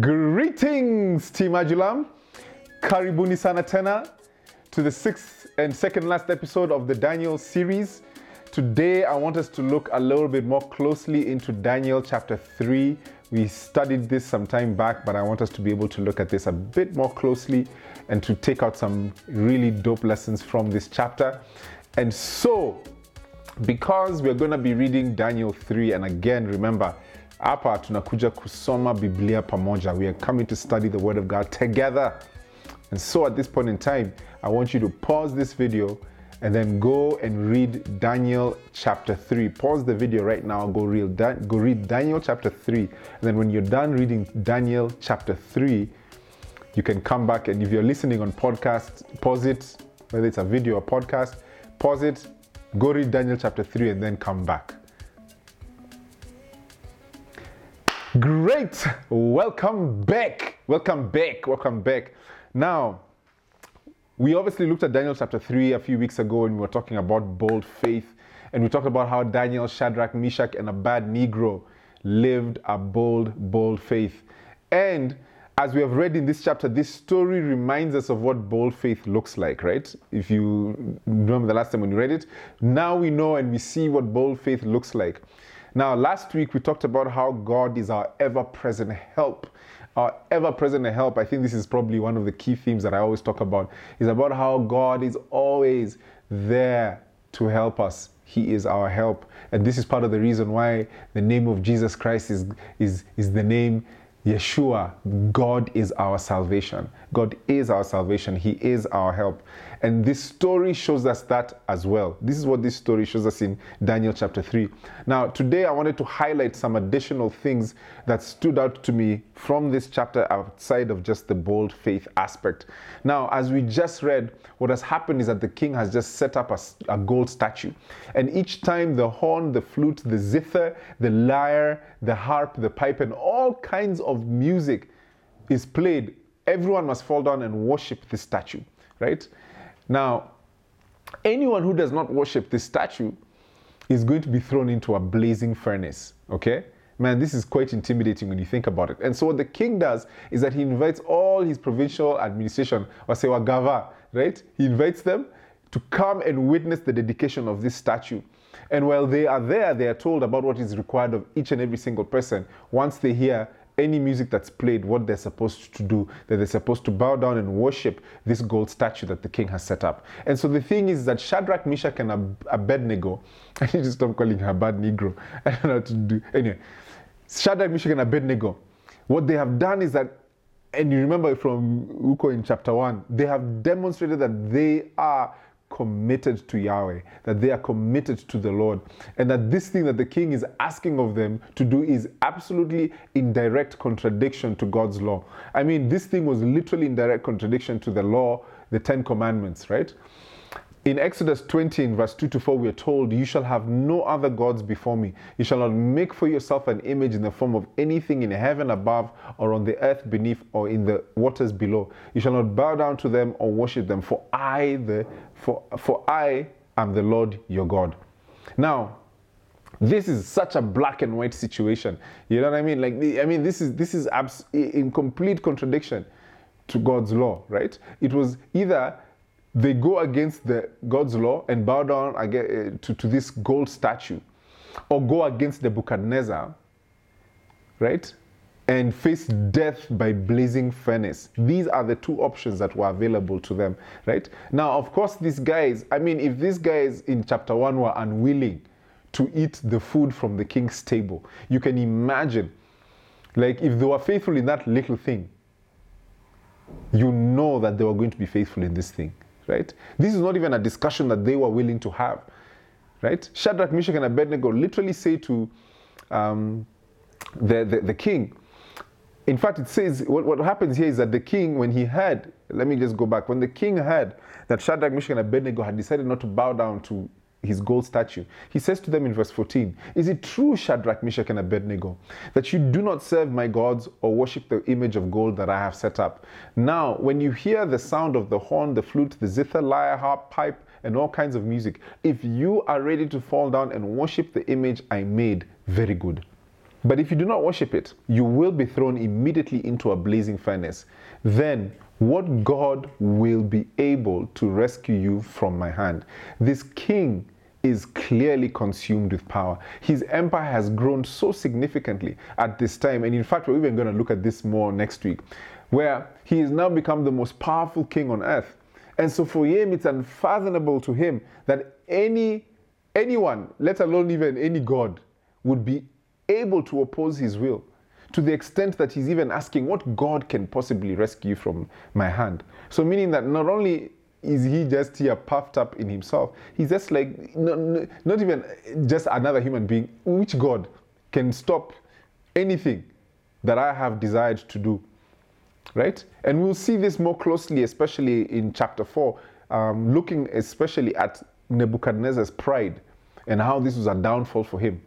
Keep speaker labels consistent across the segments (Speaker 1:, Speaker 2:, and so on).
Speaker 1: Greetings, Team Adulam. Karibuni sana tena to the sixth and second last episode of the Daniel series. Today, I want us to look a little bit more closely into Daniel chapter 3. We studied this some time back, but I want us to be able to look at this a bit more closely and to take out some really dope lessons from this chapter. And so, because we're going to be reading Daniel 3, and again, remember, hapa tunakuja kusoma Biblia pamoja. We are coming to study the Word of God together. And so at this point in time, I want you to pause this video and then go and read Daniel chapter 3. Pause the video right now, go read, go read Daniel chapter 3. And then when you're done reading Daniel chapter 3, you can come back and if you're listening on podcast, pause it, whether it's a video or podcast, pause it, go read Daniel chapter 3 and then come back. Great! Welcome back. Welcome back. Welcome back. Now, we obviously looked at Daniel chapter 3 a few weeks ago and we were talking about bold faith. And we talked about how Daniel, Shadrach, Meshach, and Abednego lived a bold, bold faith. And as we have read in this chapter, this story reminds us of what bold faith looks like, right? If you remember the last time when you read it, now we know and we see what bold faith looks like. Now, last week we talked about how God is our ever present help. Our ever present help, I think this is probably one of the key themes that I always talk about, is about how God is always there to help us. He is our help. And this is part of the reason why the name of Jesus Christ is, is, is the name Yeshua. God is our salvation. God is our salvation. He is our help. And this story shows us that as well. This is what this story shows us in Daniel chapter 3. Now, today I wanted to highlight some additional things that stood out to me from this chapter outside of just the bold faith aspect. Now, as we just read, what has happened is that the king has just set up a, a gold statue. And each time the horn, the flute, the zither, the lyre, the harp, the pipe, and all kinds of music is played, everyone must fall down and worship the statue, right? Now, anyone who does not worship this statue is going to be thrown into a blazing furnace, okay? Man, this is quite intimidating when you think about it. And so, what the king does is that he invites all his provincial administration, or say, right? He invites them to come and witness the dedication of this statue. And while they are there, they are told about what is required of each and every single person once they hear any music that's played, what they're supposed to do, that they're supposed to bow down and worship this gold statue that the king has set up. And so the thing is that Shadrach, Meshach, and Abednego, I need to stop calling her bad Negro. I don't know what to do. Anyway, Shadrach, Meshach, and Abednego, what they have done is that, and you remember from Uko in chapter 1, they have demonstrated that they are committed to Yahweh, that they are committed to the Lord, and that this thing that the king is asking of them to do is absolutely in direct contradiction to God's law. I mean, this thing was literally in direct contradiction to the law, the Ten Commandments, right? In Exodus 20, in verse 2 to 4, we are told, You shall have no other gods before me. You shall not make for yourself an image in the form of anything in heaven above, or on the earth beneath, or in the waters below. You shall not bow down to them or worship them, for I, the for, for I am the Lord your God. Now, this is such a black and white situation. You know what I mean? Like, I mean, this is this is abs- in complete contradiction to God's law, right? It was either they go against the God's law and bow down again, eh, to, to this gold statue, or go against the Nebuchadnezzar, right? And face death by blazing furnace. These are the two options that were available to them, right? Now, of course, these guys, I mean, if these guys in chapter one were unwilling to eat the food from the king's table, you can imagine, like, if they were faithful in that little thing, you know that they were going to be faithful in this thing right? This is not even a discussion that they were willing to have, right? Shadrach, Meshach, and Abednego literally say to um, the, the, the, king, in fact, it says what, what happens here is that the king, when he heard, let me just go back, when the king heard that Shadrach, Meshach, and Abednego had decided not to bow down to his gold statue. He says to them in verse 14, Is it true, Shadrach, Meshach, and Abednego, that you do not serve my gods or worship the image of gold that I have set up? Now, when you hear the sound of the horn, the flute, the zither, lyre, harp, pipe, and all kinds of music, if you are ready to fall down and worship the image I made, very good. But if you do not worship it, you will be thrown immediately into a blazing furnace. Then what God will be able to rescue you from my hand. This king is clearly consumed with power. His empire has grown so significantly at this time. And in fact, we're even going to look at this more next week, where he has now become the most powerful king on earth. And so for him, it's unfathomable to him that any anyone, let alone even any God, would be able to oppose his will to the extent that he's even asking what God can possibly rescue from my hand. So, meaning that not only is he just here puffed up in himself, he's just like, not, not even just another human being. Which God can stop anything that I have desired to do? Right? And we'll see this more closely, especially in chapter 4, um, looking especially at Nebuchadnezzar's pride and how this was a downfall for him.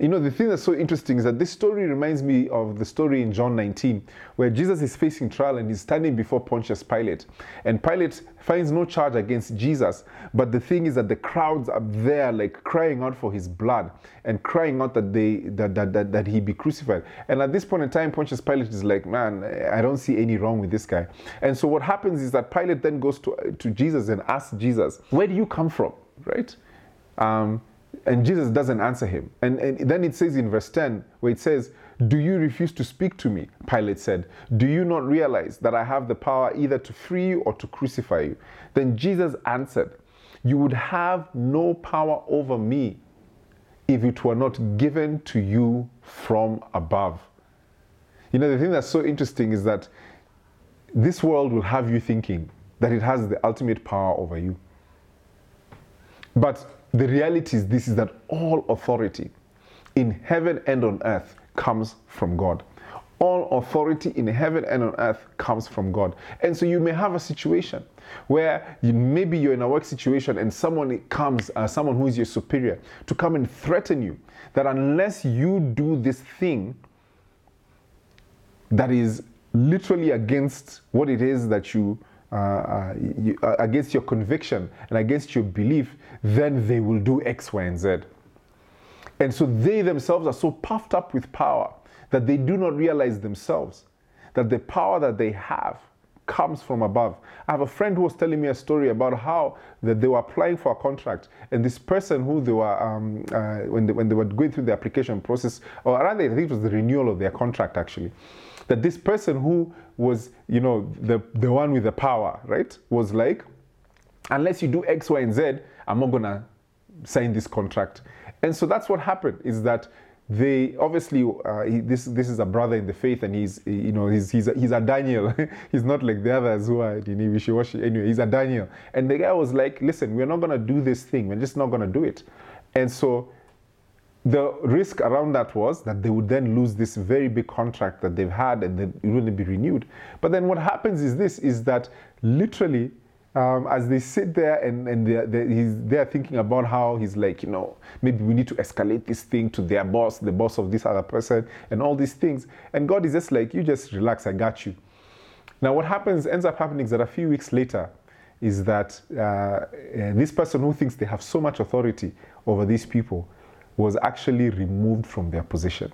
Speaker 1: You know, the thing that's so interesting is that this story reminds me of the story in John 19, where Jesus is facing trial and he's standing before Pontius Pilate. And Pilate finds no charge against Jesus, but the thing is that the crowds are there, like crying out for his blood and crying out that, they, that, that, that, that he be crucified. And at this point in time, Pontius Pilate is like, man, I don't see any wrong with this guy. And so what happens is that Pilate then goes to, to Jesus and asks Jesus, Where do you come from? Right? Um, and Jesus doesn't answer him. And, and then it says in verse 10, where it says, Do you refuse to speak to me? Pilate said, Do you not realize that I have the power either to free you or to crucify you? Then Jesus answered, You would have no power over me if it were not given to you from above. You know, the thing that's so interesting is that this world will have you thinking that it has the ultimate power over you. But the reality is this is that all authority in heaven and on earth comes from God. All authority in heaven and on earth comes from God. And so you may have a situation where you, maybe you're in a work situation and someone comes, uh, someone who is your superior, to come and threaten you that unless you do this thing that is literally against what it is that you uh, uh, you, uh, against your conviction and against your belief, then they will do X, Y, and Z. And so they themselves are so puffed up with power that they do not realize themselves that the power that they have comes from above. I have a friend who was telling me a story about how that they were applying for a contract, and this person who they were um, uh, when they, when they were going through the application process, or rather, I think it was the renewal of their contract actually that this person who was, you know, the, the one with the power, right, was like, unless you do X, Y, and Z, I'm not gonna sign this contract. And so that's what happened is that they obviously uh, he, this this is a brother in the faith and he's you know he's he's a, he's a Daniel. He's not like the others who are in wishy-washy anyway he's a Daniel. And the guy was like listen we're not gonna do this thing. We're just not gonna do it. And so the risk around that was that they would then lose this very big contract that they've had and then it wouldn't be renewed. But then what happens is this is that literally um, as they sit there and, and they're, they're, he's, they're thinking about how he's like, you know, maybe we need to escalate this thing to their boss, the boss of this other person, and all these things. And God is just like, you just relax, I got you. Now, what happens, ends up happening is that a few weeks later, is that uh, uh, this person who thinks they have so much authority over these people was actually removed from their position.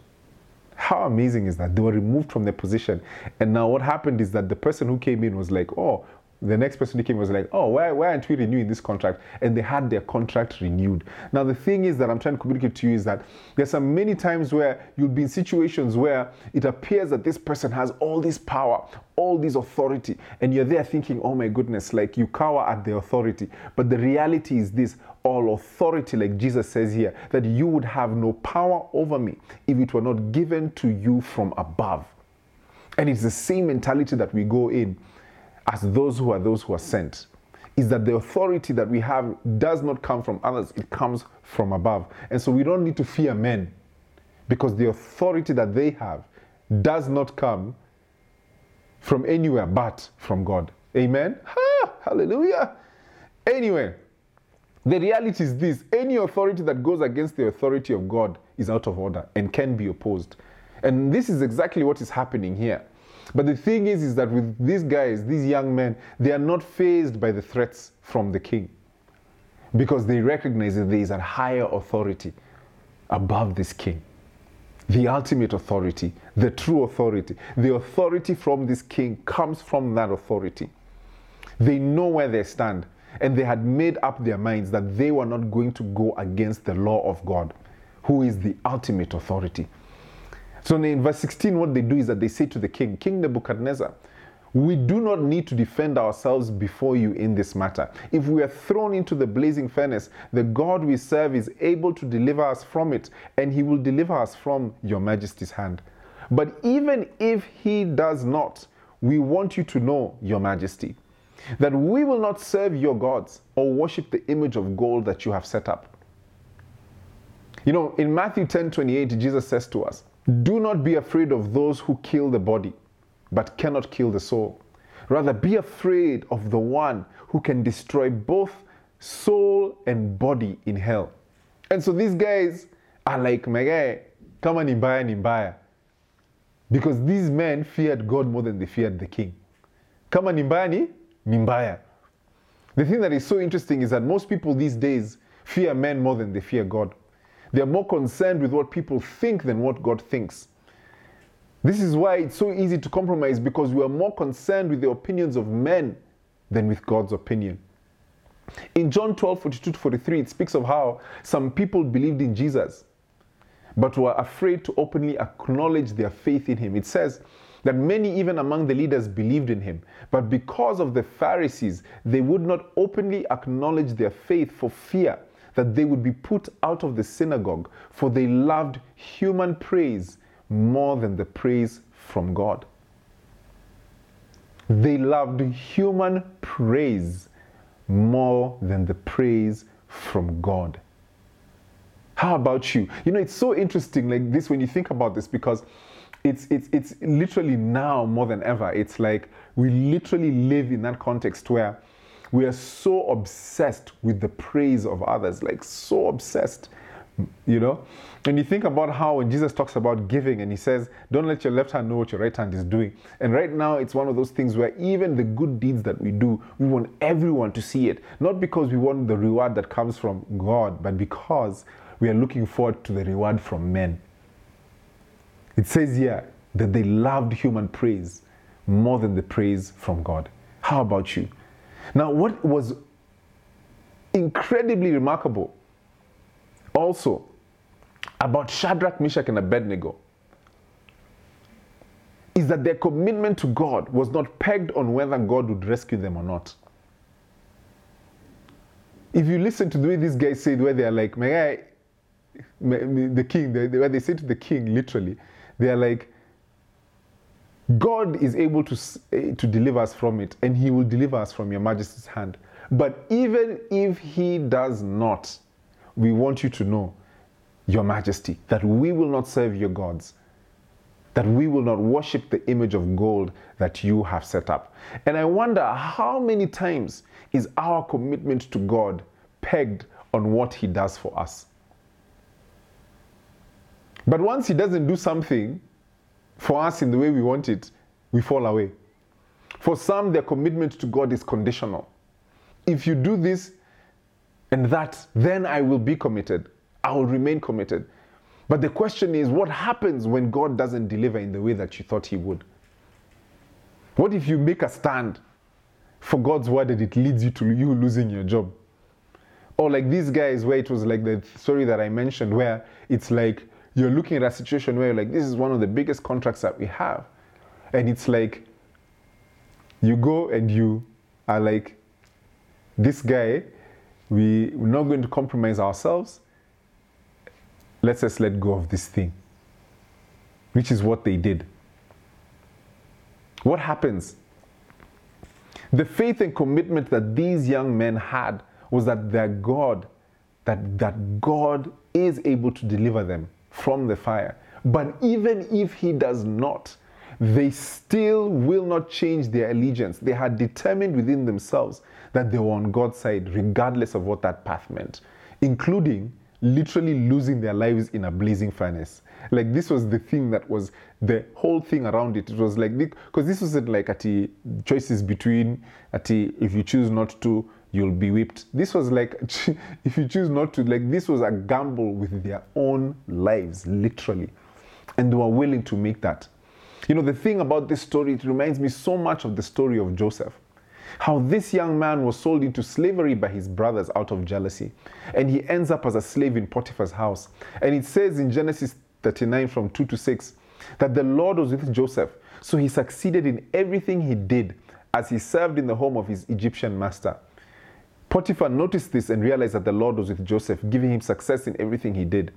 Speaker 1: How amazing is that? They were removed from their position. And now what happened is that the person who came in was like, oh, the next person who came was like, oh, why, why aren't we renewing this contract? And they had their contract renewed. Now, the thing is that I'm trying to communicate to you is that there's some many times where you'll be in situations where it appears that this person has all this power, all this authority, and you're there thinking, oh my goodness, like you cower at the authority. But the reality is this all authority, like Jesus says here, that you would have no power over me if it were not given to you from above. And it's the same mentality that we go in as those who are those who are sent is that the authority that we have does not come from others, it comes from above. And so we don't need to fear men because the authority that they have does not come from anywhere but from God. Amen? Ha! Hallelujah. Anyway, the reality is this any authority that goes against the authority of God is out of order and can be opposed. And this is exactly what is happening here. But the thing is, is that with these guys, these young men, they are not fazed by the threats from the king because they recognize that there is a higher authority above this king. the ultimate authority, the true authority. The authority from this king comes from that authority. They know where they stand, and they had made up their minds that they were not going to go against the law of God, who is the ultimate authority. So in verse 16, what they do is that they say to the king, King Nebuchadnezzar, we do not need to defend ourselves before you in this matter. If we are thrown into the blazing furnace, the God we serve is able to deliver us from it, and he will deliver us from your majesty's hand. But even if he does not, we want you to know, your majesty, that we will not serve your gods or worship the image of gold that you have set up. You know, in Matthew 10 28, Jesus says to us, Do not be afraid of those who kill the body but cannot kill the soul. Rather, be afraid of the one who can destroy both soul and body in hell. And so these guys are like, my guy, come on, Nimbaya, Nimbaya. Because these men feared God more than they feared the king. Come on, Nimbaya, Nimbaya. The thing that is so interesting is that most people these days fear men more than they fear God. They're more concerned with what people think than what God thinks. This is why it's so easy to compromise because we are more concerned with the opinions of men than with God's opinion. In John 12 42 43, it speaks of how some people believed in Jesus but were afraid to openly acknowledge their faith in him. It says that many, even among the leaders, believed in him, but because of the Pharisees, they would not openly acknowledge their faith for fear that they would be put out of the synagogue, for they loved human praise more than the praise from God. They loved human praise more than the praise from God. How about you? You know, it's so interesting like this when you think about this because it's it's it's literally now more than ever. It's like we literally live in that context where we are so obsessed with the praise of others, like so obsessed you know? And you think about how when jesus talks about giving and he says don't let your left hand know what your right hand is doing. And right now it's one of those things where even the good deeds that we do we want everyone to see it. Not because we want the reward that comes from god but because we are looking forward to the reward from men. It says here that they loved human praise more than the praise from god. How about you now what was incredibly remarkable also about Shadrach, Meshach, and Abednego is that their commitment to God was not pegged on whether God would rescue them or not. If you listen to the way these guys say, where they are like, may I, may, the king, they, where they say to the king, literally, they are like, God is able to, eh, to deliver us from it, and he will deliver us from your majesty's hand. But even if he does not, we want you to know, Your Majesty, that we will not serve your gods, that we will not worship the image of gold that you have set up. And I wonder how many times is our commitment to God pegged on what He does for us? But once He doesn't do something for us in the way we want it, we fall away. For some, their commitment to God is conditional. If you do this, and that, then I will be committed. I will remain committed. But the question is, what happens when God doesn't deliver in the way that you thought He would? What if you make a stand for God's word and it leads you to you losing your job? Or like these guys, where it was like the story that I mentioned, where it's like you're looking at a situation where like, this is one of the biggest contracts that we have. And it's like you go and you are like, this guy we, we're not going to compromise ourselves. Let's just let go of this thing, which is what they did. What happens? The faith and commitment that these young men had was that their God, that, that God is able to deliver them from the fire. But even if He does not, they still will not change their allegiance. They had determined within themselves that they were on God's side, regardless of what that path meant, including literally losing their lives in a blazing furnace. Like this was the thing that was the whole thing around it. It was like because this wasn't like at choices between at if you choose not to, you'll be whipped. This was like if you choose not to, like this was a gamble with their own lives, literally. And they were willing to make that. You know, the thing about this story, it reminds me so much of the story of Joseph. How this young man was sold into slavery by his brothers out of jealousy. And he ends up as a slave in Potiphar's house. And it says in Genesis 39 from 2 to 6 that the Lord was with Joseph. So he succeeded in everything he did as he served in the home of his Egyptian master. Potiphar noticed this and realized that the Lord was with Joseph, giving him success in everything he did.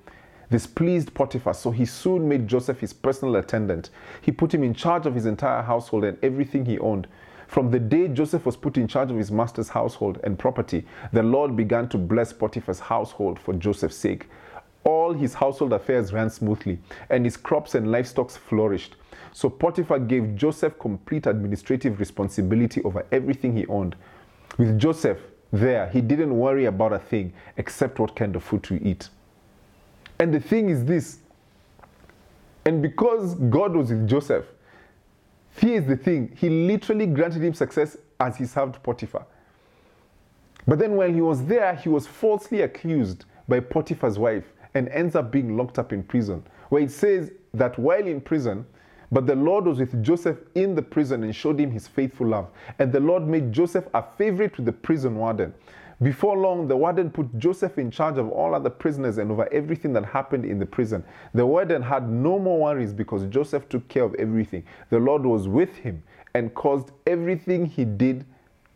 Speaker 1: This pleased Potiphar, so he soon made Joseph his personal attendant. He put him in charge of his entire household and everything he owned. From the day Joseph was put in charge of his master's household and property, the Lord began to bless Potiphar's household for Joseph's sake. All his household affairs ran smoothly, and his crops and livestock flourished. So Potiphar gave Joseph complete administrative responsibility over everything he owned. With Joseph there, he didn't worry about a thing except what kind of food to eat. And the thing is this, and because God was with Joseph, here is the thing he literally granted him success as he served Potiphar. But then while he was there, he was falsely accused by Potiphar's wife and ends up being locked up in prison. Where it says that while in prison, but the Lord was with Joseph in the prison and showed him his faithful love. And the Lord made Joseph a favorite with the prison warden. Before long, the warden put Joseph in charge of all other prisoners and over everything that happened in the prison. The warden had no more worries because Joseph took care of everything. The Lord was with him and caused everything he did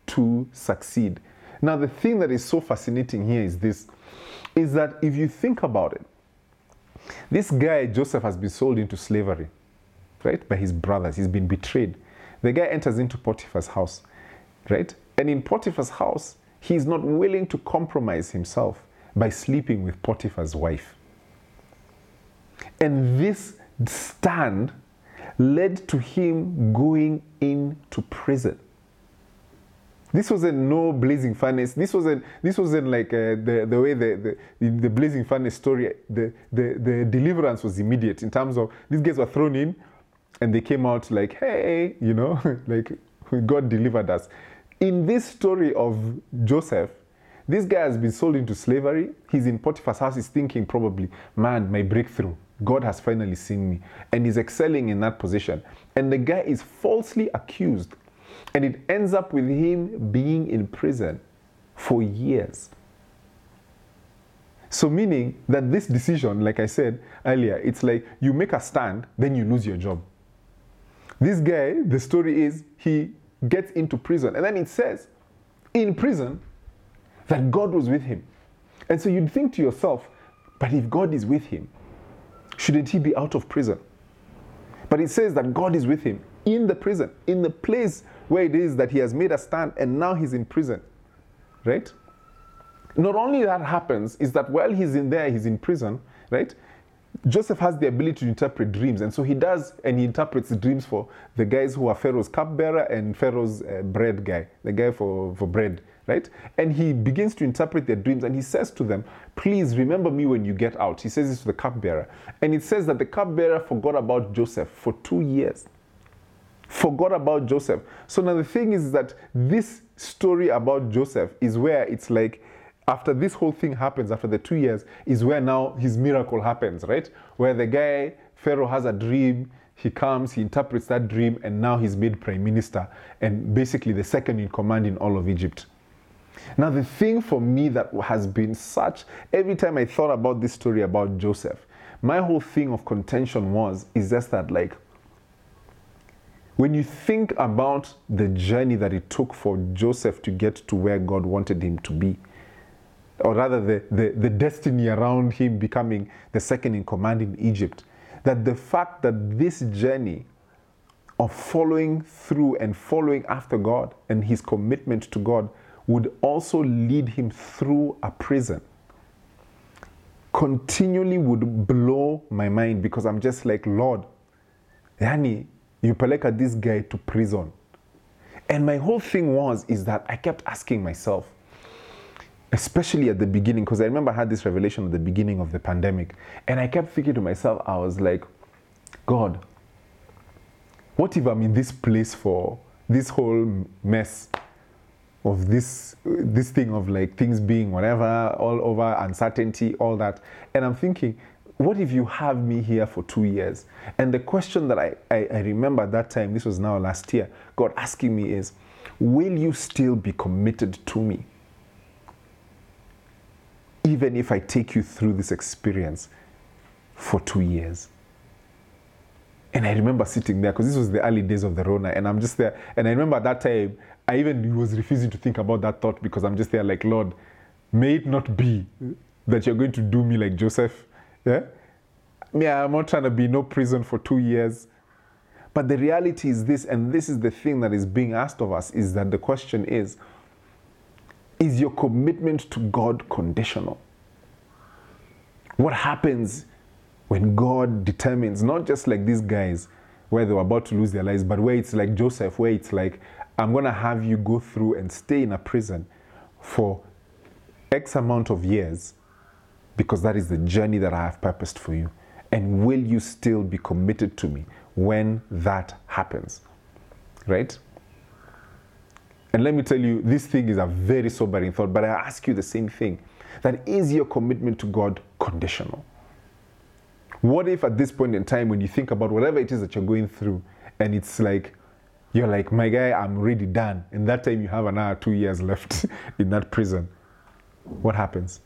Speaker 1: to succeed. Now, the thing that is so fascinating here is this is that if you think about it, this guy, Joseph, has been sold into slavery, right, by his brothers. He's been betrayed. The guy enters into Potiphar's house, right? And in Potiphar's house, he is not willing to compromise himself by sleeping with Potiphar's wife. And this stand led to him going into prison. This wasn't no blazing furnace. This wasn't this wasn't like uh, the the way the, the the blazing furnace story. The, the the deliverance was immediate in terms of these guys were thrown in, and they came out like, hey, you know, like God delivered us. In this story of Joseph, this guy has been sold into slavery. He's in Potiphar's house. He's thinking probably, man, my breakthrough. God has finally seen me. And he's excelling in that position. And the guy is falsely accused. And it ends up with him being in prison for years. So, meaning that this decision, like I said earlier, it's like you make a stand, then you lose your job. This guy, the story is, he gets into prison. And then it says in prison that God was with him. And so you'd think to yourself, but if God is with him, shouldn't he be out of prison? But it says that God is with him in the prison, in the place where it is that he has made a stand and now he's in prison. Right? Not only that happens, is that while he's in there, he's in prison, right? Joseph has the ability to interpret dreams, and so he does, and he interprets dreams for the guys who are Pharaoh's cupbearer and Pharaoh's uh, bread guy, the guy for, for bread, right? And he begins to interpret their dreams, and he says to them, Please remember me when you get out. He says this to the cupbearer. And it says that the cupbearer forgot about Joseph for two years. Forgot about Joseph. So now the thing is that this story about Joseph is where it's like, after this whole thing happens, after the two years, is where now his miracle happens, right? Where the guy, Pharaoh, has a dream, he comes, he interprets that dream, and now he's made prime minister and basically the second in command in all of Egypt. Now, the thing for me that has been such, every time I thought about this story about Joseph, my whole thing of contention was, is just that, like, when you think about the journey that it took for Joseph to get to where God wanted him to be, or rather the, the, the destiny around him becoming the second in command in Egypt, that the fact that this journey of following through and following after God and his commitment to God would also lead him through a prison continually would blow my mind because I'm just like, Lord, Yani, you peleka this guy to prison. And my whole thing was, is that I kept asking myself, especially at the beginning, because I remember I had this revelation at the beginning of the pandemic. And I kept thinking to myself, I was like, God, what if I'm in this place for this whole mess of this this thing of like things being whatever, all over, uncertainty, all that. And I'm thinking, what if you have me here for two years? And the question that I, I, I remember at that time, this was now last year, God asking me is, Will you still be committed to me? Even if I take you through this experience for two years. And I remember sitting there because this was the early days of the Rona, and I'm just there. And I remember at that time, I even was refusing to think about that thought because I'm just there like, Lord, may it not be that you're going to do me like Joseph. Yeah? Me, I'm not trying to be no prison for two years. But the reality is this, and this is the thing that is being asked of us, is that the question is, is your commitment to God conditional? What happens when God determines, not just like these guys where they were about to lose their lives, but where it's like Joseph, where it's like, I'm going to have you go through and stay in a prison for X amount of years because that is the journey that I have purposed for you. And will you still be committed to me when that happens? Right? And let me tell you, this thing is a very sobering thought, but I ask you the same thing that is your commitment to God conditional? What if at this point in time, when you think about whatever it is that you're going through, and it's like, you're like, my guy, I'm really done. And that time you have another two years left in that prison. What happens?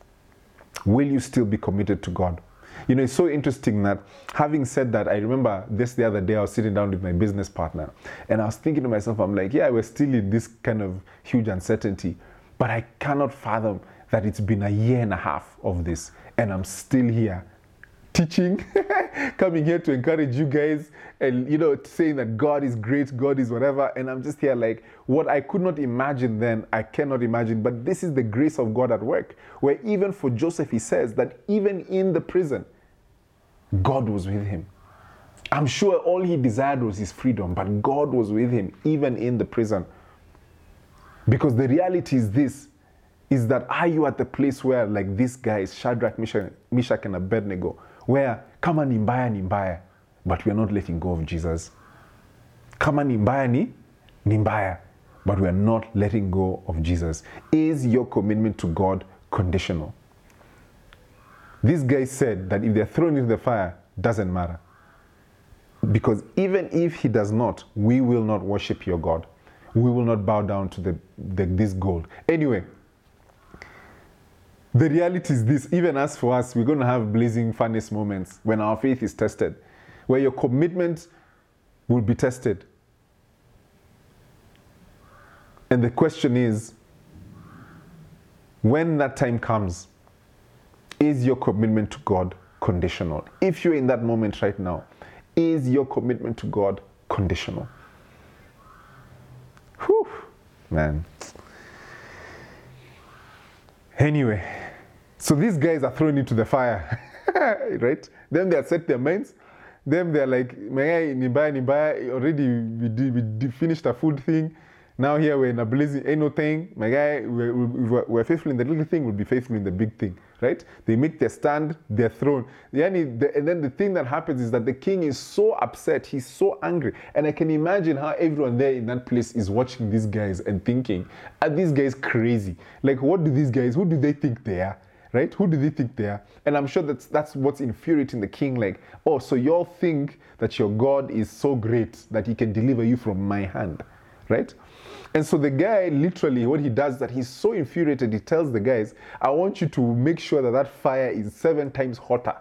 Speaker 1: Will you still be committed to God? You know, it's so interesting that having said that, I remember this the other day, I was sitting down with my business partner and I was thinking to myself, I'm like, yeah, we're still in this kind of huge uncertainty, but I cannot fathom that it's been a year and a half of this and I'm still here teaching, coming here to encourage you guys, and you know, saying that God is great, God is whatever. And I'm just here like, what I could not imagine then, I cannot imagine. But this is the grace of God at work, where even for Joseph, he says that even in the prison, God was with him. I'm sure all he desired was his freedom, but God was with him even in the prison. Because the reality is this is that are you at the place where like these guys, Shadrach, Meshach, Meshach and Abednego, where kama ni mbaya ni mbaya but we are not letting go of jesus kama ni mbaya ni ni mbaya but we are not letting go of jesus is your commitment to god conditional these guys said that if they're thrown into the fire doesn't matter. Because even if he does not we will not worship your god. We will not bow down to the, the this gold. Anyway the reality is this. Even as for us, we're going to have blazing furnace moments when our faith is tested, where your commitment will be tested. And the question is when that time comes, is your commitment to God conditional? If you're in that moment right now, is your commitment to God conditional? Whew, man. Anyway, so these guys are thrown into the fire, right? Then they had set their minds. Then they're like, Mayai, Nimbaya, Nimbaya, already we, did, we did finished a food thing. Now here we're in a blazing, ain't no thing. My guy, we're, we're, faithful in the little thing, we'll be faithful in the big thing, right? They make their stand, they're thrown. And then the thing that happens is that the king is so upset, he's so angry. And I can imagine how everyone there in that place is watching these guys and thinking, are these guys crazy? Like, what do these guys, who do they think they are? Right? Who do they think they are? And I'm sure that's that's what's infuriating the king. Like, oh, so y'all think that your God is so great that he can deliver you from my hand, right? And so the guy literally, what he does is that he's so infuriated, he tells the guys, I want you to make sure that that fire is seven times hotter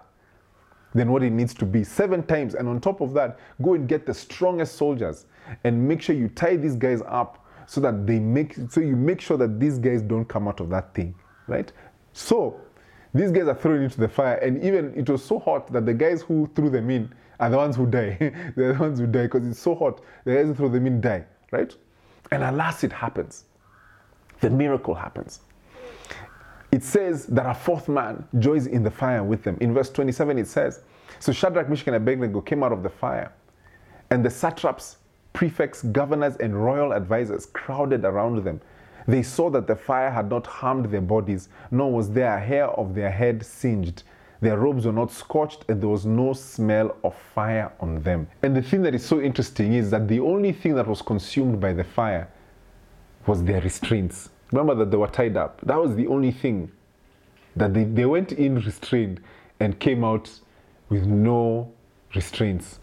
Speaker 1: than what it needs to be. Seven times. And on top of that, go and get the strongest soldiers and make sure you tie these guys up so that they make, so you make sure that these guys don't come out of that thing, right? So these guys are thrown into the fire, and even it was so hot that the guys who threw them in are the ones who die. They're the ones who die because it's so hot. The guys who throw them in die, right? And alas, it happens. The miracle happens. It says that a fourth man joins in the fire with them. In verse 27, it says, So Shadrach, Meshach, and Abednego came out of the fire, and the satraps, prefects, governors, and royal advisors crowded around them. They saw that the fire had not harmed their bodies, nor was there a hair of their head singed. Their robes were not scorched, and there was no smell of fire on them. And the thing that is so interesting is that the only thing that was consumed by the fire was their restraints. Remember that they were tied up. That was the only thing that they, they went in restrained and came out with no restraints.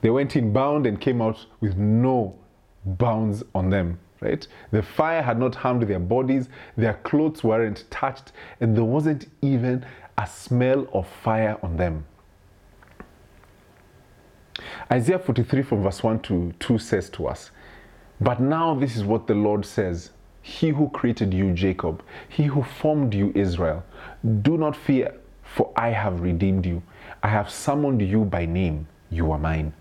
Speaker 1: They went in bound and came out with no bounds on them, right? The fire had not harmed their bodies, their clothes weren't touched, and there wasn't even a smell of fire on them. Isaiah 43 from verse 1 to 2 says to us, But now this is what the Lord says He who created you, Jacob, he who formed you, Israel, do not fear, for I have redeemed you. I have summoned you by name. You are mine.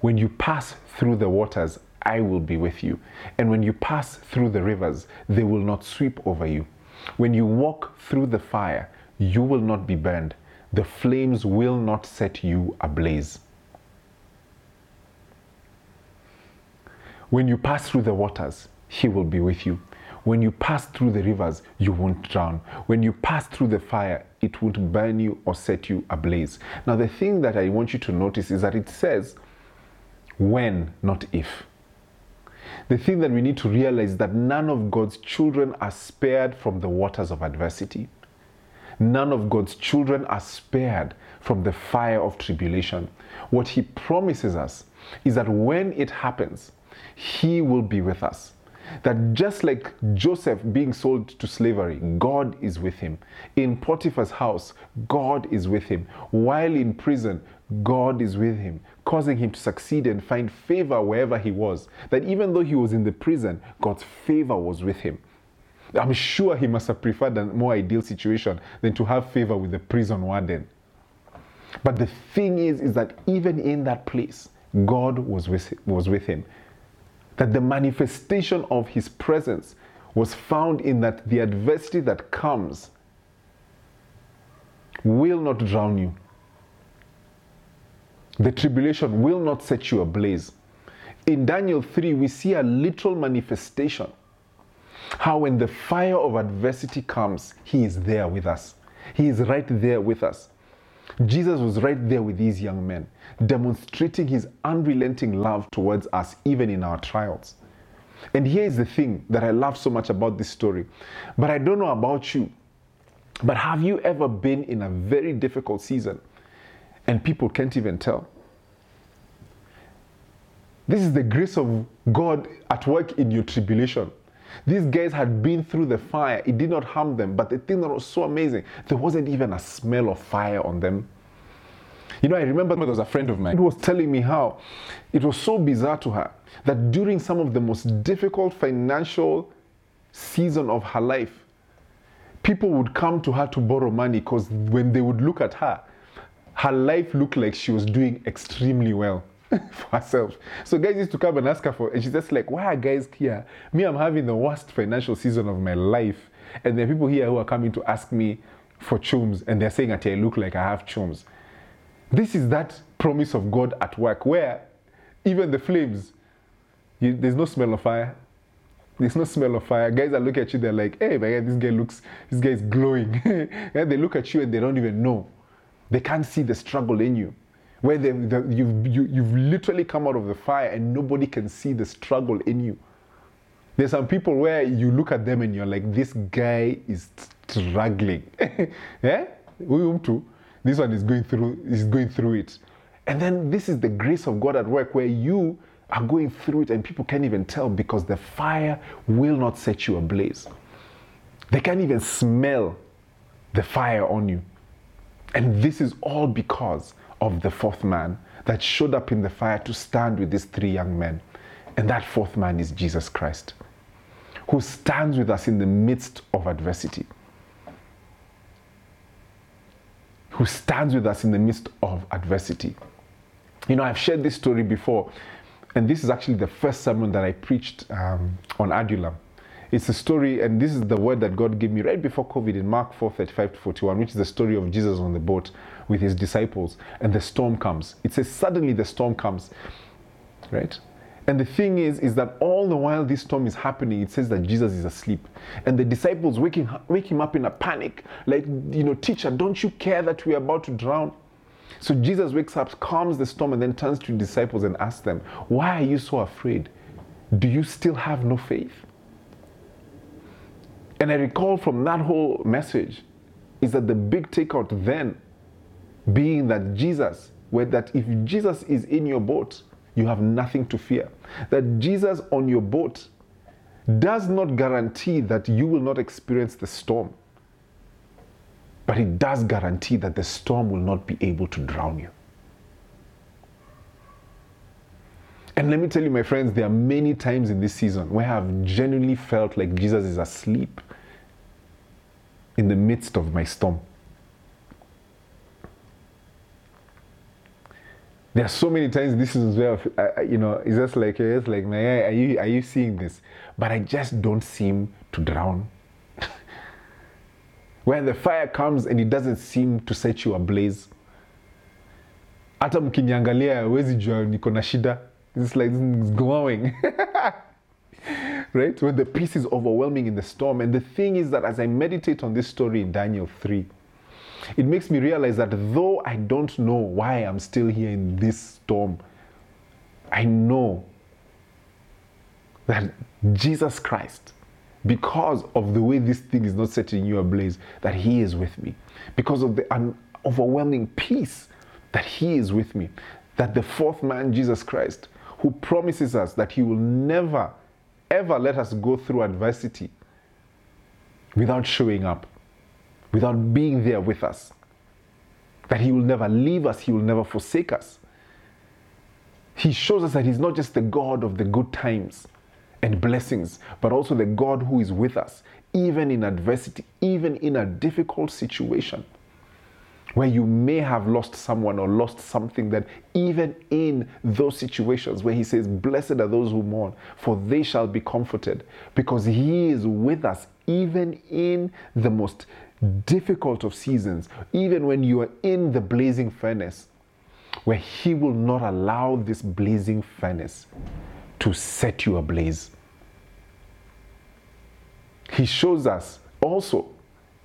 Speaker 1: When you pass through the waters, I will be with you. And when you pass through the rivers, they will not sweep over you. When you walk through the fire, you will not be burned. The flames will not set you ablaze. When you pass through the waters, He will be with you. When you pass through the rivers, you won't drown. When you pass through the fire, it won't burn you or set you ablaze. Now, the thing that I want you to notice is that it says when, not if. The thing that we need to realize is that none of God's children are spared from the waters of adversity. None of God's children are spared from the fire of tribulation. What He promises us is that when it happens, He will be with us. That just like Joseph being sold to slavery, God is with him. In Potiphar's house, God is with him. While in prison, God is with him, causing him to succeed and find favor wherever he was. That even though he was in the prison, God's favor was with him. I'm sure he must have preferred a more ideal situation than to have favor with the prison warden. But the thing is, is that even in that place, God was with, was with him that the manifestation of his presence was found in that the adversity that comes will not drown you. The tribulation will not set you ablaze. In Daniel 3, we see a literal manifestation. How, when the fire of adversity comes, He is there with us. He is right there with us. Jesus was right there with these young men, demonstrating his unrelenting love towards us, even in our trials. And here is the thing that I love so much about this story. But I don't know about you, but have you ever been in a very difficult season and people can't even tell? This is the grace of God at work in your tribulation. These guys had been through the fire. It did not harm them. But the thing that was so amazing, there wasn't even a smell of fire on them. You know, I remember there was a friend of mine who was telling me how it was so bizarre to her that during some of the most difficult financial season of her life, people would come to her to borrow money because when they would look at her, her life looked like she was doing extremely well. for herself. So guys used to come and ask her for, and she's just like, why are guys here? Me, I'm having the worst financial season of my life, and there are people here who are coming to ask me for chums, and they're saying that I look like I have chums. This is that promise of God at work, where even the flames, you, there's no smell of fire. There's no smell of fire. Guys that look at you, they're like, hey, my God, this guy looks, this guy is glowing. and they look at you and they don't even know. They can't see the struggle in you where the, the, you've, you, you've literally come out of the fire and nobody can see the struggle in you. There's some people where you look at them and you're like, this guy is struggling. yeah? We too. This one is going through is going through it. And then this is the grace of God at work where you are going through it and people can't even tell because the fire will not set you ablaze. They can't even smell the fire on you. And this is all because of the fourth man that showed up in the fire to stand with these three young men. And that fourth man is Jesus Christ, who stands with us in the midst of adversity, who stands with us in the midst of adversity. You know, I've shared this story before, and this is actually the first sermon that I preached um, on Adulam. It's a story, and this is the word that God gave me right before COVID in Mark 4 35 to 41, which is the story of Jesus on the boat with his disciples, and the storm comes. It says, Suddenly the storm comes, right? And the thing is, is that all the while this storm is happening, it says that Jesus is asleep. And the disciples waking, wake him up in a panic, like, you know, teacher, don't you care that we're about to drown? So Jesus wakes up, calms the storm, and then turns to disciples and asks them, Why are you so afraid? Do you still have no faith? And I recall from that whole message is that the big takeout then being that Jesus, where that if Jesus is in your boat, you have nothing to fear. That Jesus on your boat does not guarantee that you will not experience the storm, but it does guarantee that the storm will not be able to drown you. And let me tell you, my friends, there are many times in this season where I've genuinely felt like Jesus is asleep in the midst of my storm. There are so many times this is where you know it's just like it's like man, are you are you seeing this? But I just don't seem to drown. When the fire comes and it doesn't seem to set you ablaze. Hata mkiniangalia hawezi jua niko na shida. It's like it's glowing. right? When the peace is overwhelming in the storm. And the thing is that as I meditate on this story in Daniel 3, it makes me realize that though I don't know why I'm still here in this storm, I know that Jesus Christ, because of the way this thing is not setting you ablaze, that He is with me. Because of the un- overwhelming peace that He is with me. That the fourth man, Jesus Christ, who promises us that He will never, ever let us go through adversity without showing up, without being there with us. That He will never leave us, He will never forsake us. He shows us that He's not just the God of the good times and blessings, but also the God who is with us, even in adversity, even in a difficult situation where you may have lost someone or lost something, that even in those situations where he says, Blessed are those who mourn, for they shall be comforted, because he is with us even in the most difficult of seasons, even when you are in the blazing furnace, where he will not allow this blazing furnace to set you ablaze. He shows us also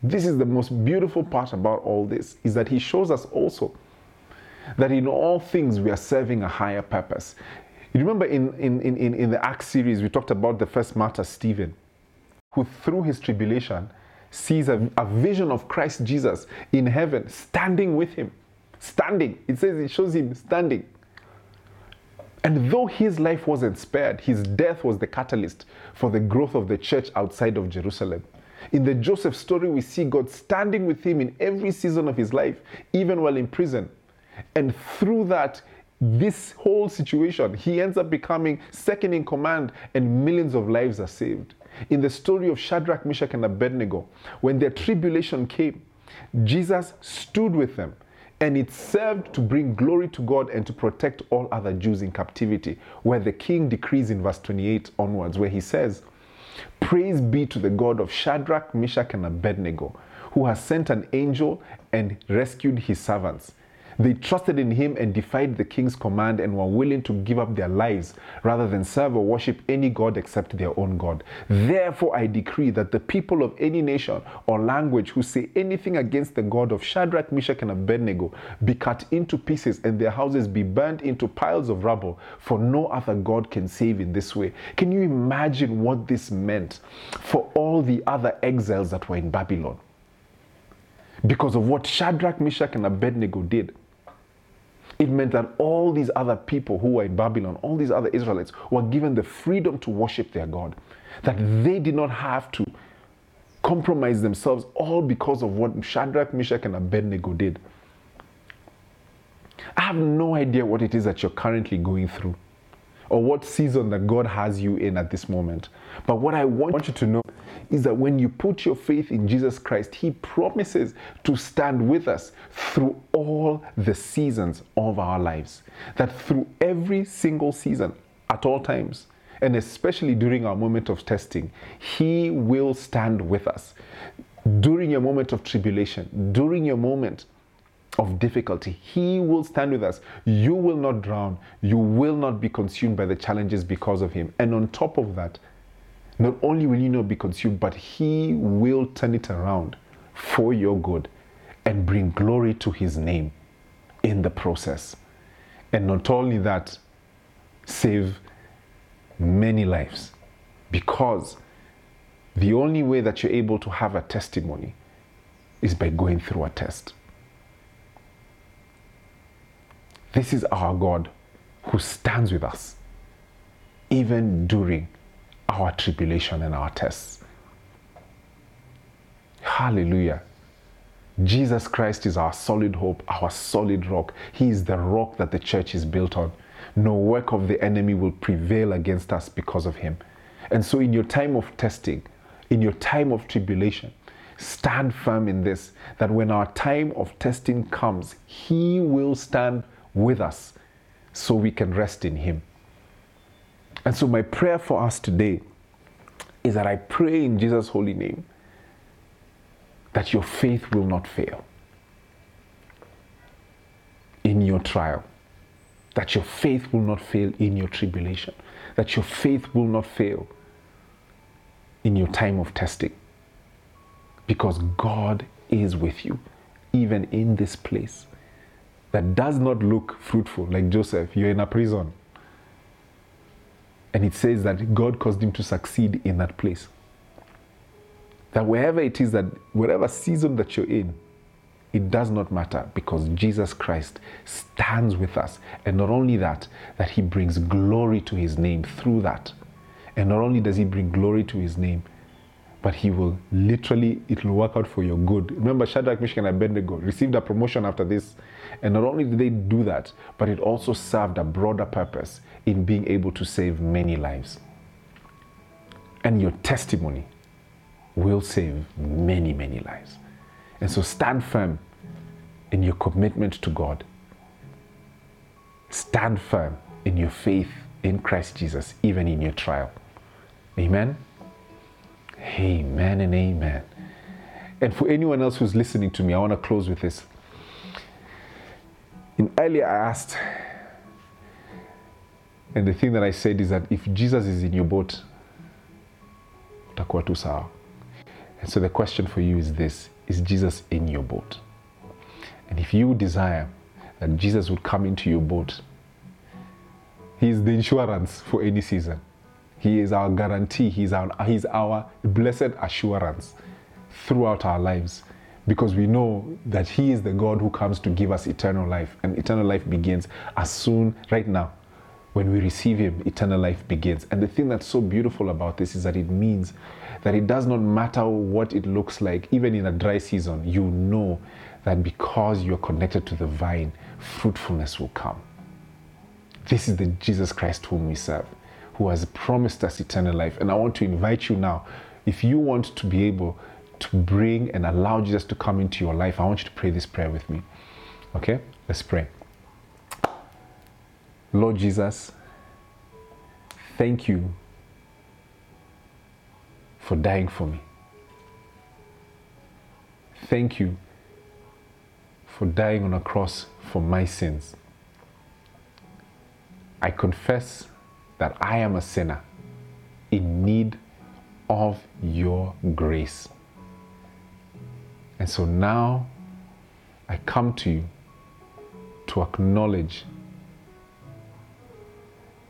Speaker 1: this is the most beautiful part about all this is that he shows us also that in all things we are serving a higher purpose. You remember in, in, in, in the Acts series, we talked about the first martyr, Stephen, who through his tribulation sees a, a vision of Christ Jesus in heaven, standing with him. Standing. It says it shows him standing. And though his life wasn't spared, his death was the catalyst for the growth of the church outside of Jerusalem. In the Joseph story, we see God standing with him in every season of his life, even while in prison. And through that, this whole situation, he ends up becoming second in command, and millions of lives are saved. In the story of Shadrach, Meshach, and Abednego, when their tribulation came, Jesus stood with them, and it served to bring glory to God and to protect all other Jews in captivity, where the king decrees in verse 28 onwards, where he says, Praise be to the God of Shadrach, Meshach, and Abednego, who has sent an angel and rescued his servants. They trusted in him and defied the king's command and were willing to give up their lives rather than serve or worship any god except their own God. Therefore, I decree that the people of any nation or language who say anything against the God of Shadrach, Meshach, and Abednego be cut into pieces and their houses be burned into piles of rubble, for no other God can save in this way. Can you imagine what this meant for all the other exiles that were in Babylon? Because of what Shadrach, Meshach, and Abednego did it meant that all these other people who were in Babylon, all these other Israelites, were given the freedom to worship their God. That they did not have to compromise themselves, all because of what Shadrach, Meshach, and Abednego did. I have no idea what it is that you're currently going through or what season that God has you in at this moment. But what I want you to know is that when you put your faith in Jesus Christ, He promises to stand with us through all the seasons of our lives. That through every single season, at all times, and especially during our moment of testing, He will stand with us. During your moment of tribulation, during your moment of difficulty. He will stand with us. You will not drown. You will not be consumed by the challenges because of Him. And on top of that, not only will you not be consumed, but He will turn it around for your good and bring glory to His name in the process. And not only that, save many lives because the only way that you're able to have a testimony is by going through a test. This is our God who stands with us even during our tribulation and our tests. Hallelujah. Jesus Christ is our solid hope, our solid rock. He is the rock that the church is built on. No work of the enemy will prevail against us because of him. And so, in your time of testing, in your time of tribulation, stand firm in this that when our time of testing comes, He will stand with us so we can rest in Him. And so, my prayer for us today is that I pray in Jesus' holy name that your faith will not fail in your trial, that your faith will not fail in your tribulation, that your faith will not fail in your time of testing. Because God is with you, even in this place that does not look fruitful, like Joseph, you're in a prison. And it says that God caused him to succeed in that place. That wherever it is that, whatever season that you're in, it does not matter because Jesus Christ stands with us. And not only that, that he brings glory to his name through that. And not only does he bring glory to his name, but he will literally, it will work out for your good. Remember, Shadrach, Meshach, and Abednego received a promotion after this. And not only did they do that, but it also served a broader purpose in being able to save many lives. And your testimony will save many, many lives. And so stand firm in your commitment to God. Stand firm in your faith in Christ Jesus, even in your trial. Amen. Amen and amen. And for anyone else who's listening to me, I want to close with this. In earlier, I asked, and the thing that I said is that if Jesus is in your boat, utakuwa tu sawa. And so the question for you is this Is Jesus in your boat? And if you desire that Jesus would come into your boat, He is the insurance for any season. He is our guarantee. He's our, he's our blessed assurance throughout our lives because we know that He is the God who comes to give us eternal life. And eternal life begins as soon, right now, when we receive Him, eternal life begins. And the thing that's so beautiful about this is that it means that it does not matter what it looks like, even in a dry season, you know that because you're connected to the vine, fruitfulness will come. This is the Jesus Christ whom we serve, who has promised us eternal life. And I want to invite you now, if you want to be able to bring and allow Jesus to come into your life, I want you to pray this prayer with me. Okay? Let's pray. Lord Jesus, thank you for dying for me. Thank you for dying on a cross for my sins. I confess that I am a sinner in need of your grace. And so now I come to you to acknowledge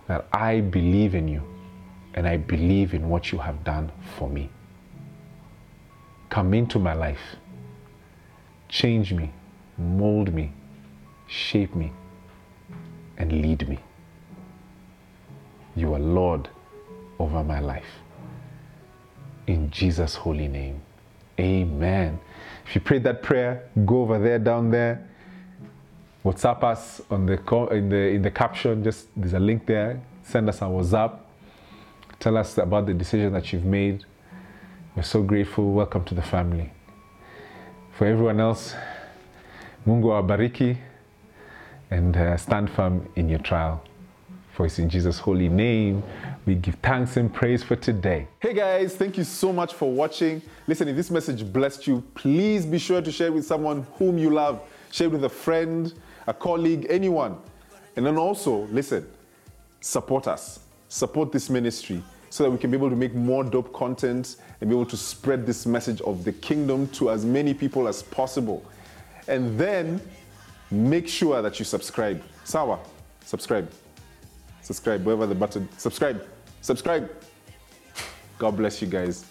Speaker 1: that I believe in you and I believe in what you have done for me. Come into my life, change me, mold me, shape me, and lead me. You are Lord over my life. In Jesus' holy name, amen. If you prayed that prayer, go over there, down there. WhatsApp us on the in the in the caption. Just there's a link there. Send us a WhatsApp. Tell us about the decision that you've made. We're so grateful. Welcome to the family. For everyone else, Mungu awabariki and uh, stand firm in your trial. For it's in Jesus' holy name we give thanks and praise for today. Hey guys, thank you so much for watching. Listen, if this message blessed you, please be sure to share it with someone whom you love. Share it with a friend, a colleague, anyone. And then also, listen, support us, support this ministry so that we can be able to make more dope content and be able to spread this message of the kingdom to as many people as possible. And then make sure that you subscribe. Sawa, subscribe. Subscribe, wherever the button. Subscribe. Subscribe. God bless you guys.